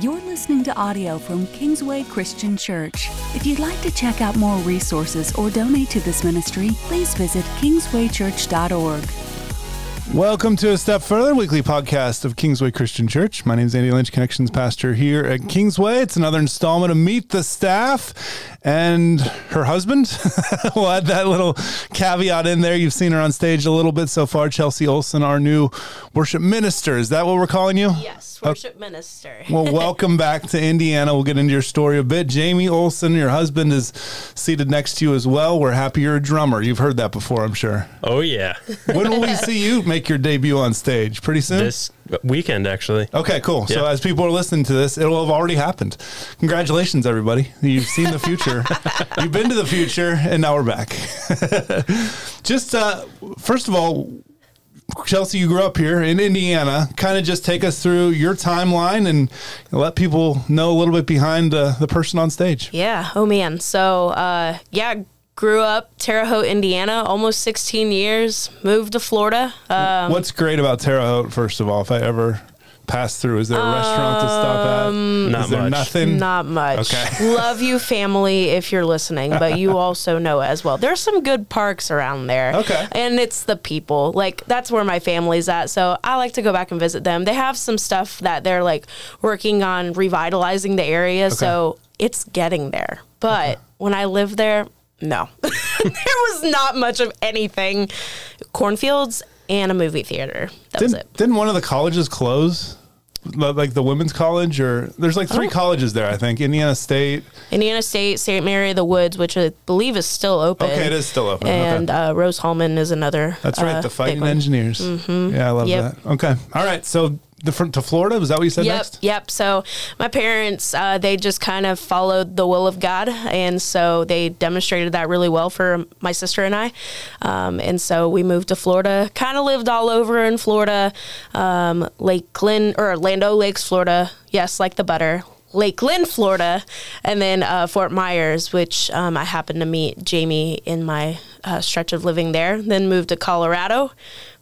You're listening to audio from Kingsway Christian Church. If you'd like to check out more resources or donate to this ministry, please visit kingswaychurch.org. Welcome to A Step Further, weekly podcast of Kingsway Christian Church. My name is Andy Lynch, Connections Pastor here at Kingsway. It's another installment of Meet the Staff and her husband. we'll add that little caveat in there. You've seen her on stage a little bit so far. Chelsea Olson, our new worship minister. Is that what we're calling you? Yes, worship minister. Well, welcome back to Indiana. We'll get into your story a bit. Jamie Olson, your husband, is seated next to you as well. We're happy you're a drummer. You've heard that before, I'm sure. Oh yeah, When will we see you make your debut on stage? Pretty soon? this weekend actually. Okay, cool. So as people are listening to this, it'll have already happened. Congratulations, everybody. You've seen the future. You've been to the future, and now we're back. just uh, first of all, Chelsea, you grew up here in Indiana. Kind of just take us through your timeline and let people know a little bit behind uh, the person on stage. Yeah. Oh man. So uh, yeah, grew up Terre Haute, Indiana, almost 16 years. Moved to Florida. Uh, What's great about Terre Haute, first of all, if I ever pass through, is there a restaurant to stop at? Um, not is there much. nothing? not much. Okay. Love you, family, if you're listening, but you also know as well. There's some good parks around there. Okay. And it's the people. Like, that's where my family's at. So I like to go back and visit them. They have some stuff that they're like working on revitalizing the area. So it's getting there. But when I lived there, no. there was not much of anything. Cornfields and a movie theater. That was Didn't, it. didn't one of the colleges close? Li- Like the women's college, or there's like Oh. three colleges there, I think. Indiana State. Indiana State, St. Mary of the Woods, which I believe is still open. Okay, it is still open. And okay. uh, Rose-Hulman is another. That's right, uh, the big Fighting. Engineers. Yeah, I love Yep. that. Okay, all right. So the front to Florida was that what you said Yep, next? yep. So my parents, uh, they just kind of followed the will of God, and so they demonstrated that really well for my sister and I. Um, and so we moved to Florida. Kind of lived all over in Florida, um, Lakeland or Land O' Lakes, Florida. Yes, like the butter. Lakeland, Florida, and then uh, Fort Myers, which um, I happened to meet Jamie in my uh, stretch of living there. Then moved to Colorado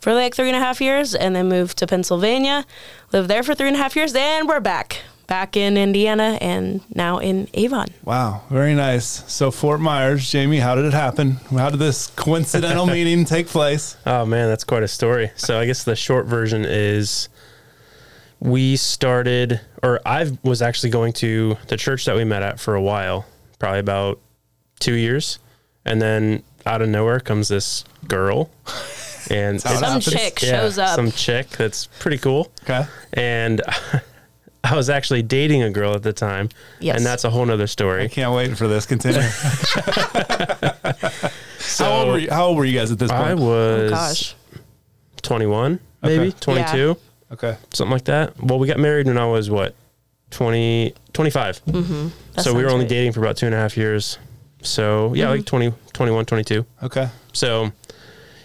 for like three and a half years, and then moved to Pennsylvania, lived there for three and a half years. Then we're back, back in Indiana, and now in Avon. Wow, very nice. So Fort Myers, Jamie, how did it happen? How did this coincidental meeting take place? Oh man, that's quite a story. So I guess the short version is we started, or I was actually going to the church that we met at for a while, probably about two years, and then out of nowhere comes this girl, and how it it's- Some happens. chick shows up. Some chick that's pretty cool. Okay. and I was actually dating a girl at the time. Yes. And that's a whole nother story. I can't wait for this. Continue. So how old were you? How old were you guys at this point? I was Oh gosh, 21, maybe Okay. 22, okay. something like that. Well, we got married when I was what, 20, 25. Mm-hmm. That so we were sounds only right. dating for about two and a half years. So yeah, like 20, 21, 22. Okay. So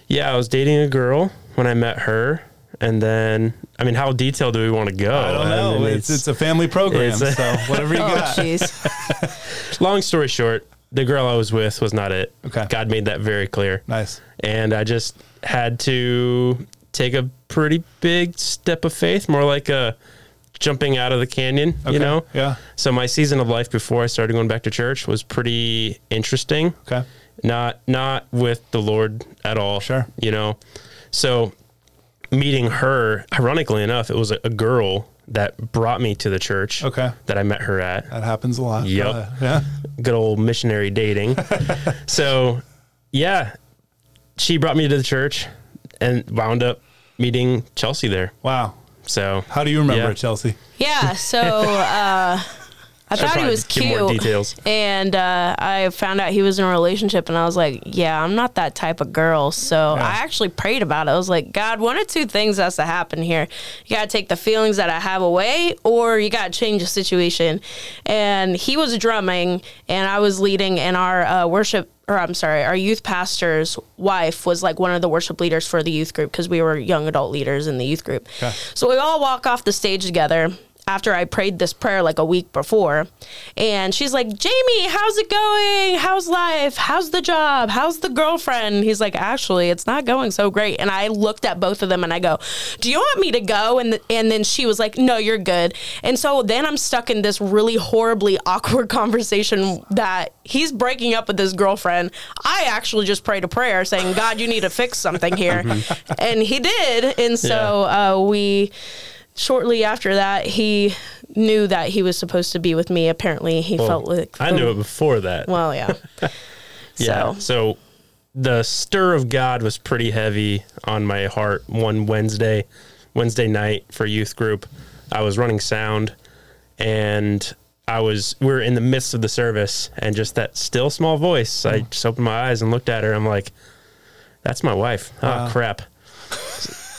yeah, I was dating a girl when I met her. And then, I mean, how detailed do we want to go? I don't know. mean, it's, it's a family program, it's a- so whatever you Oh got. jeez. long story short, the girl I was with was not it. Okay. God made that very clear. Nice. and I just had to take a pretty big step of faith, more like a jumping out of the canyon, Okay. you know. Yeah. So my season of life before I started going back to church was pretty interesting. Okay. Not not with the Lord at all. Sure. You know. So meeting her, ironically enough, it was a, a girl that brought me to the church. Okay. That I met her at That happens a lot. Yep. ahead. Uh, yeah. good old missionary dating. so, yeah, she brought me to the church and wound up meeting Chelsea there. Wow. So, How do you remember Yeah. it, Chelsea? Yeah. So uh, I thought he was cute. And uh, I found out he was in a relationship, and I was like, "Yeah, I'm not that type of girl." So Yeah. I actually prayed about it. I was like, "God, one or two things has to happen here. You gotta take the feelings that I have away, or you gotta change the situation." And he was drumming, and I was leading, and our uh, worship. Or I'm sorry, our youth pastor's wife was like one of the worship leaders for the youth group because we were young adult leaders in the youth group. Okay. So we all walk off the stage together, after I prayed this prayer like a week before. And she's like, Jamie, how's it going? How's life? How's the job? How's the girlfriend? He's like, actually, it's not going so great. And I looked at both of them and I go, Do you want me to go? And, and then she was like, No, you're good. And so then I'm stuck in this really horribly awkward conversation that he's breaking up with his girlfriend. I actually just prayed a prayer saying, God, you need to fix something here. and he did. And so uh, we shortly after that, he knew that he was supposed to be with me. Apparently, he Well, felt like I knew it before that. Well, yeah. yeah. So So the stir of God was pretty heavy on my heart one Wednesday, Wednesday night for youth group. I was running sound and I was we were in the midst of the service and just that still small voice. I mm. just opened my eyes and looked at her. I'm like, that's my wife. Oh crap.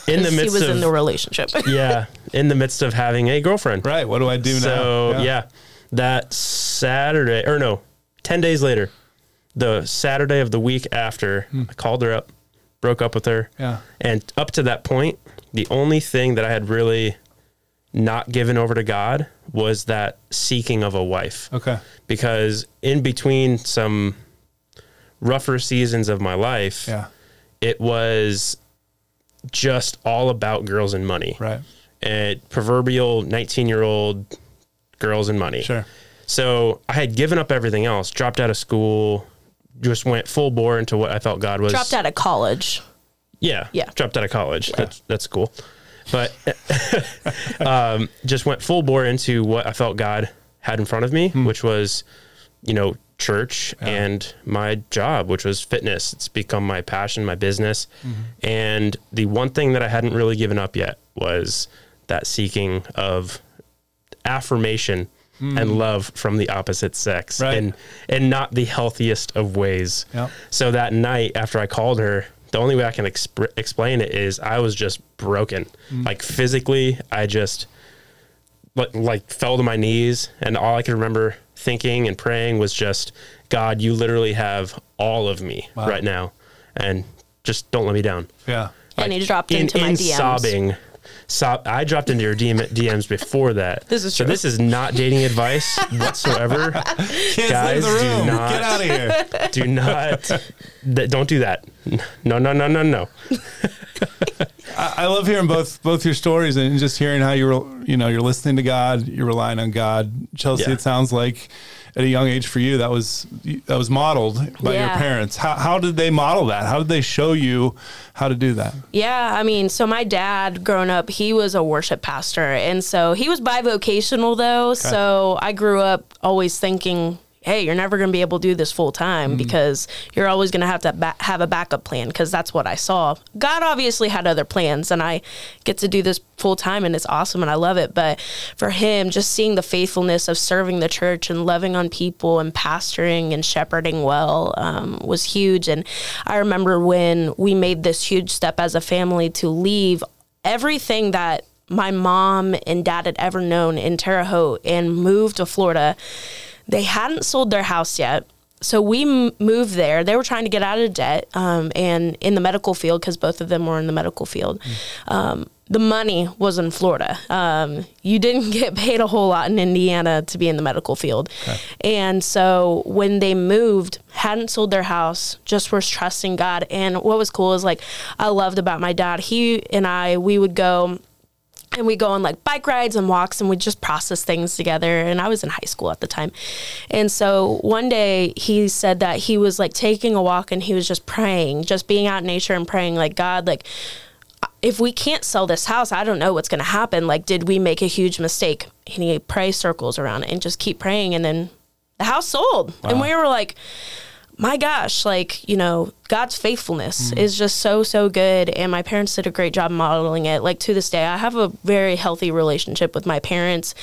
In the he midst was of in the relationship. yeah, in the midst of having a girlfriend. Right. What do I do So now? So yeah. that Saturday or no, ten days later, the Saturday of the week after, hmm. I called her up, broke up with her. Yeah. And up to that point, the only thing that I had really not given over to God was that seeking of a wife. Okay. Because in between some rougher seasons of my life, Yeah. it was just all about girls and money. Right. And proverbial 19 year old girls and money. Sure. So I had given up everything else, dropped out of school, just went full bore into what I thought God was. Dropped out of college. Yeah. Yeah. Dropped out of college. That's that's cool. But um, just went full bore into what I felt God had in front of me, which was, you know, church and my job, which was fitness. It's become my passion, my business. And the one thing that I hadn't really given up yet was that seeking of affirmation hmm. and love from the opposite sex Right. and and not the healthiest of ways. Yep. So that night after I called her, the only way I can exp- explain it is I was just broken. Hmm. Like physically, I just like, like fell to my knees and all I could remember thinking and praying was just God, you literally have all of me Wow. right now and just don't let me down. Yeah. and he dropped In, into my in DMs. sobbing. Sob, I dropped into your DM, DMs before that. This is so true. this is not dating advice whatsoever. Kids, Guys, leave the do not- Get out of here. do not th- don't do that no no no no no I, I love hearing both both your stories and just hearing how you're you know you're listening to God, you're relying on God. Chelsea, Yeah. it sounds like at a young age for you that was that was modeled by your parents. How how did they model that? How did they show you how to do that? Yeah, I mean, so my dad, growing up, he was a worship pastor, and so he was bivocational though. So I grew up always thinking, "Hey, you're never going to be able to do this full time because you're always going to have to ba- have a backup plan." Because that's what I saw. God obviously had other plans, and I get to do this full time, and it's awesome, and I love it. But for him, just seeing the faithfulness of serving the church and loving on people and pastoring and shepherding well um, was huge. And I remember when we made this huge step as a family to leave everything that my mom and dad had ever known in Terre Haute and move to Florida. They hadn't sold their house yet. So we m- moved there. They were trying to get out of debt um, and in the medical field because both of them were in the medical field. Um, the money was in Florida. Um, you didn't get paid a whole lot in Indiana to be in the medical field. And so when they moved, hadn't sold their house, just was trusting God. And what was cool is like, I loved about my dad, he and I, we would go and we go on like bike rides and walks and we just process things together. And i was in high school at the time. And so one day he said that he was like taking a walk and he was just praying just being out in nature and praying like god like uh, if we can't sell this house i don't know what's going to happen. Like did we make a huge mistake? And he pray circles around it and just keep praying. And then the house sold. And we were like my gosh, like, you know, God's faithfulness is just so, so good. And my parents did a great job modeling it. Like, to this day, I have a very healthy relationship with my parents,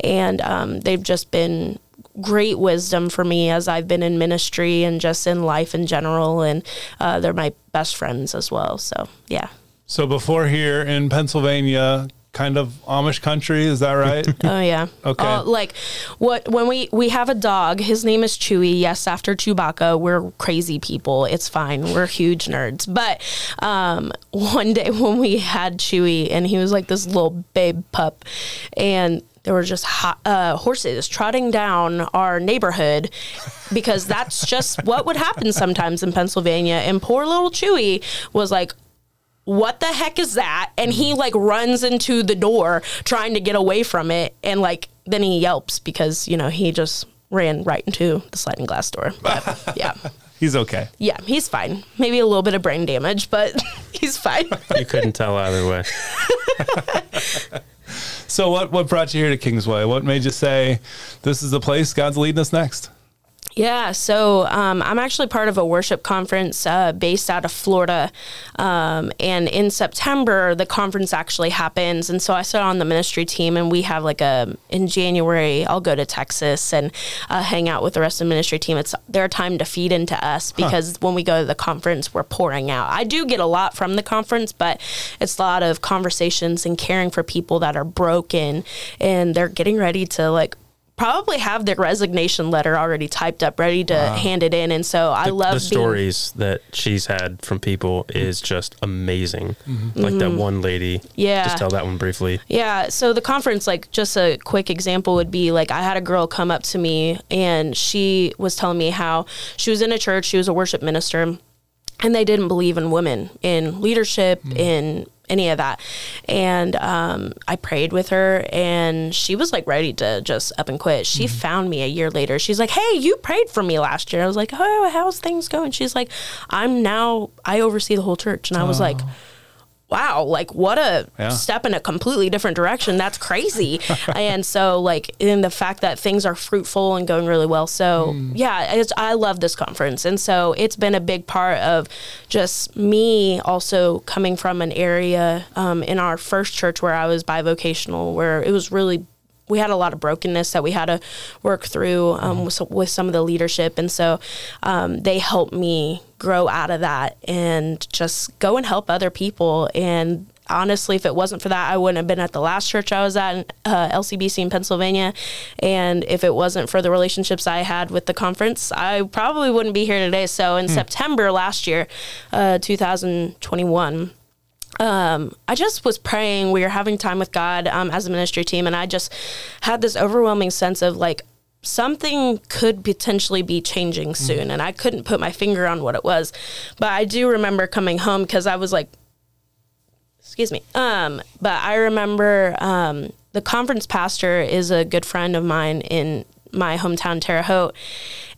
and um, they've just been great wisdom for me as I've been in ministry and just in life in general. And uh, they're my best friends as well. So, yeah. So before here in Pennsylvania, kind of Amish country, is that right? Oh yeah. Okay. Uh, like what when we we have a dog. His name is Chewy. Yes, after Chewbacca. We're crazy people. It's fine. We're huge nerds. But um, one day when we had Chewy and he was like this little babe pup, and there were just ho- uh, horses trotting down our neighborhood because that's just what would happen sometimes in Pennsylvania. And poor little Chewy was like, what the heck is that? And he like runs into the door trying to get away from it. And like, then he yelps because, you know, he just ran right into the sliding glass door. But yeah. He's okay. Yeah, he's fine. Maybe a little bit of brain damage, but he's fine. You couldn't tell either way. So what what brought you here to Kingsway? What made you say this is the place God's leading us next? Yeah, so um, I'm actually part of a worship conference uh, based out of Florida. Um, and in September, the conference actually happens. And so I sit on the ministry team, and we have like a, in January, I'll go to Texas and uh, hang out with the rest of the ministry team. It's their time to feed into us because when we go to the conference, we're pouring out. I do get a lot from the conference, but it's a lot of conversations and caring for people that are broken and they're getting ready to like probably have their resignation letter already typed up, ready to hand it in. And so I love the being- stories that she's had from people is just amazing. Like that one lady. Mm-hmm. Yeah. Just tell that one briefly. Yeah. So the conference, like, just a quick example would be like, I had a girl come up to me and she was telling me how she was in a church, she was a worship minister, and they didn't believe in women, in leadership, in any of that. And um, I prayed with her and she was like ready to just up and quit. She found me a year later. She's like, Hey, you prayed for me last year. I was like, Oh, how's things going? She's like, I'm now, I oversee the whole church. And I was like, wow, like what a Yeah. step in a completely different direction. That's crazy. and so, like, in the fact that things are fruitful and going really well. So, yeah, it's, I love this conference. And so, it's been a big part of just me also coming from an area um, in our first church where I was bivocational, where it was really we had a lot of brokenness that we had to work through um, with, with some of the leadership. And so um, they helped me grow out of that and just go and help other people. And honestly, if it wasn't for that, I wouldn't have been at the last church I was at, in, uh, LCBC in Pennsylvania. And if it wasn't for the relationships I had with the conference, I probably wouldn't be here today. So in September last year, uh, 2021, um, I just was praying. We were having time with God um, as a ministry team, and I just had this overwhelming sense of like something could potentially be changing soon, and I couldn't put my finger on what it was. But I do remember coming home because I was like, excuse me. Um, but I remember um, the conference pastor is a good friend of mine in my hometown Terre Haute.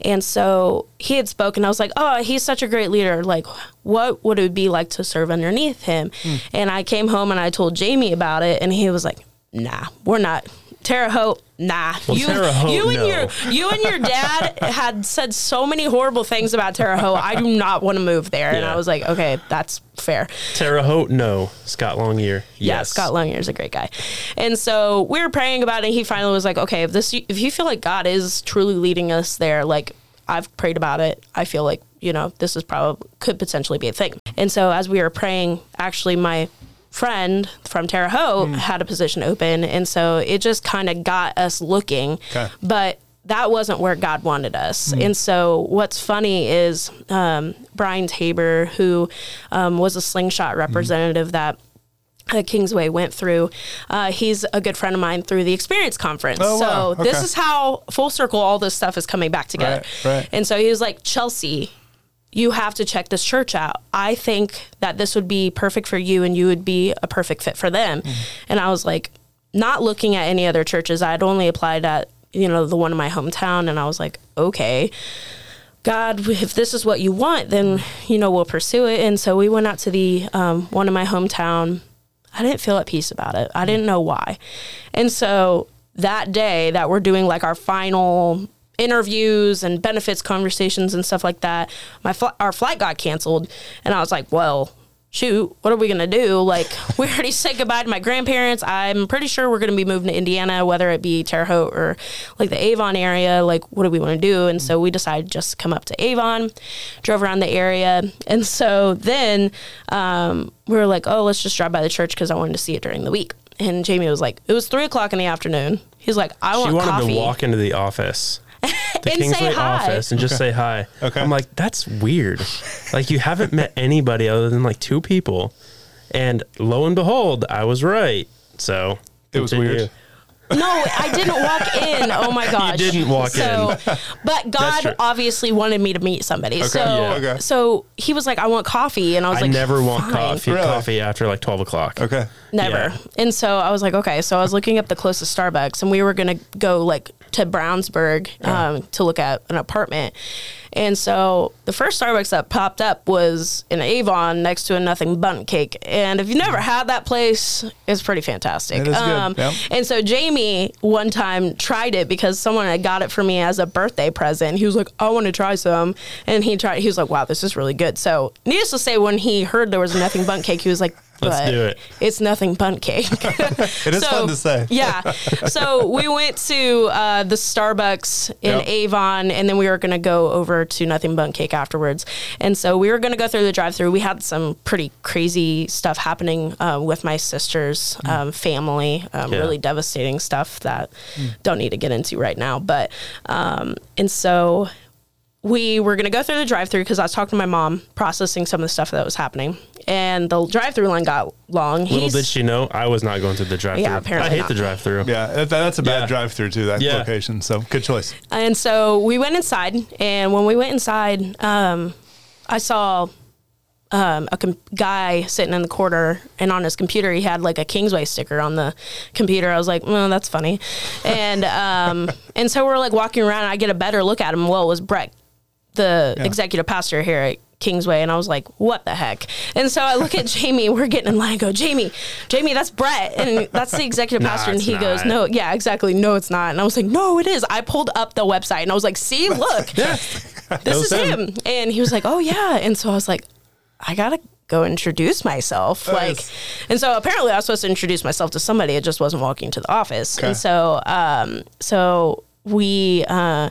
And so he had spoken. I was like, oh, he's such a great leader. Like, what would it be like to serve underneath him? Hmm. And I came home and I told Jamie about it, and he was like, nah, we're not. Terre Haute, nah. you, Terre Haute, you and no. your you and your dad had said so many horrible things about Terre Haute. I do not want to move there. And I was like, okay, that's fair. Terre Haute, no. Scott Longyear, Yeah, yes. Scott Longyear's a great guy. And so we were praying about it. And he finally was like, okay, if this, if you feel like God is truly leading us there, like I've prayed about it, I feel like, you know, this is probably, could potentially be a thing. And so as we were praying, actually my friend from Terre Haute had a position open. And so it just kind of got us looking. Okay. But that wasn't where God wanted us. And so what's funny is um, Brian Tabor, who um, was a slingshot representative that uh, Kingsway went through. Uh, he's a good friend of mine through the Experience Conference. Oh, so wow. this is how full circle all this stuff is coming back together. Right, right. And so he was like, Chelsea, you have to check this church out. I think that this would be perfect for you and you would be a perfect fit for them. Mm-hmm. And I was like, not looking at any other churches. I'd only applied at, you know, the one in my hometown. And I was like, okay. God, if this is what you want, then you know we'll pursue it. And so we went out to the um, one in my hometown. I didn't feel at peace about it. I didn't know why. And so that day that we're doing like our final interviews and benefits conversations and stuff like that, my fl- our flight got canceled, and I was like, well. Shoot, what are we gonna do? Like, we already said goodbye to my grandparents. I'm pretty sure we're gonna be moving to Indiana, whether it be Terre Haute or like the Avon area. Like, what do we want to do? And so we decided just to come up to Avon, drove around the area, and so then um, we were like, oh, let's just drive by the church because I wanted to see it during the week. And Jamie was like, it was three o'clock in the afternoon. He's like, I want. She wanted coffee. to walk into the office, the And say Kingsway hi. office, and just say hi. Okay. I'm like, that's weird. like, you haven't met anybody other than like two people. And lo and behold, I was right. So It was continue. weird. No, I didn't walk in. Oh my gosh. You didn't walk in. so, But God obviously wanted me to meet somebody. So Yeah. Okay. so he was like, I want coffee. And I was like, I like, never want "Fine." coffee Really? coffee after like twelve o'clock. Okay. Never. Yeah. And so I was like, okay. So I was looking up the closest Starbucks, and we were gonna go like to Brownsburg um, to look at an apartment. And so the first Starbucks that popped up was in Avon next to a Nothing Bundt Cake. And if you've never had that place, it's pretty fantastic. It is good, Um, yep. And so Jamie one time tried it because someone had got it for me as a birthday present. He was like, I want to try some. And he tried, he was like, wow, this is really good. So needless to say, when he heard there was a Nothing Bundt Cake, he was like, Let's but do it. It's nothing Bundt cake. It is fun to say. Yeah. So we went to uh, the Starbucks in Yep. Avon, and then we were going to go over to Nothing Bundt Cake afterwards. And so we were going to go through the drive-through. We had some pretty crazy stuff happening uh, with my sister's um, family. Um, Yeah. Really devastating stuff that don't need to get into right now. But um, and so we were going to go through the drive-through because I was talking to my mom, processing some of the stuff that was happening, and the drive-through line got long. Little He's- did she know, I was not going through the drive-through. Yeah, apparently I hate not. the drive-through. Yeah, that, that's a bad Yeah. drive-through too, that Yeah. location. So good choice. And so we went inside, and when we went inside, um, I saw um, a com- guy sitting in the corner, and on his computer he had like a Kingsway sticker on the computer. I was like, "Oh, that's funny," and um, and so we're like walking around. And I get a better look at him. Well, it was Brett, the Yeah. executive pastor here at Kingsway, and I was like, "What the heck?" And so I look at Jamie. We're getting in line. I go, Jamie, Jamie, that's Brett, and that's the executive Nah, pastor. And he goes, "No, yeah, exactly. No, it's not." And I was like, "No, it is." I pulled up the website, and I was like, "See, look, this is him. him. And he was like, "Oh yeah." And so I was like, "I gotta." Go introduce myself, like, Nice. and so apparently I was supposed to introduce myself to somebody. It just wasn't walking to the office, Okay. and so, um, so we uh,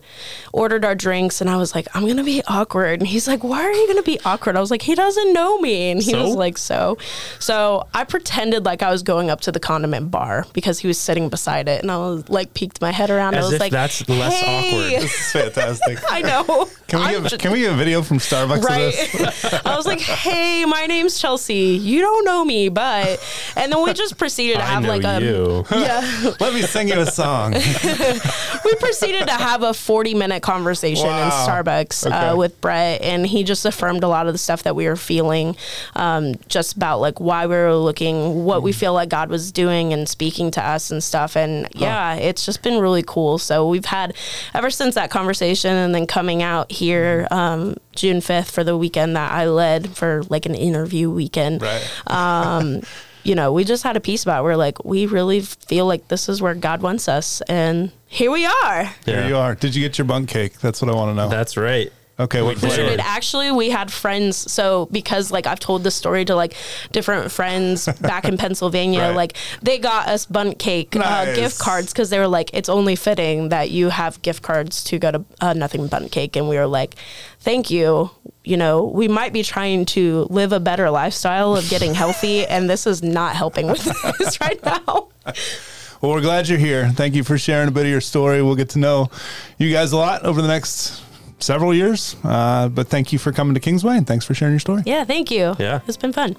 ordered our drinks, and I was like, "I'm gonna be awkward," and he's like, "Why are you gonna be awkward?" I was like, "He doesn't know me," and he So? was like, "So," so I pretended like I was going up to the condiment bar because he was sitting beside it, and I was like, peeked my head around. I was if like, that's less awkward. This is fantastic. I know. Can we get can we get a video from Starbucks of Right. this? I was like, "Hey, my name's Chelsea. You don't know me, but," and then we just proceeded to have like a you. yeah. Let me sing you a song. we proceeded to have a 40 minute conversation in Starbucks Okay. uh, with Brett, and he just affirmed a lot of the stuff that we were feeling, um, just about like why we were looking, what Mm. we feel like God was doing and speaking to us and stuff. And yeah, it's just been really cool. So we've had ever since that conversation, and then coming out here um, June 5th for the weekend that I led for like an interview weekend Right. um, you know, we just had a piece about it. we're like, we really feel like this is where God wants us, and here we are. Here you are. Did you get your bunk cake? That's what I want to know. That's right. Okay, what we did. flavor? Dude, actually, we had friends. So because like I've told this story to like different friends back in Pennsylvania, Right. like they got us Bundt cake uh, gift cards because they were like, it's only fitting that you have gift cards to go to uh, Nothing Bundt Cake, and we were like, thank you. You know, we might be trying to live a better lifestyle of getting healthy, and this is not helping with this right now. Well, we're glad you're here. Thank you for sharing a bit of your story. We'll get to know you guys a lot over the next several years. Uh, but thank you for coming to Kingsway and thanks for sharing your story. Yeah, thank you. Yeah. It's been fun.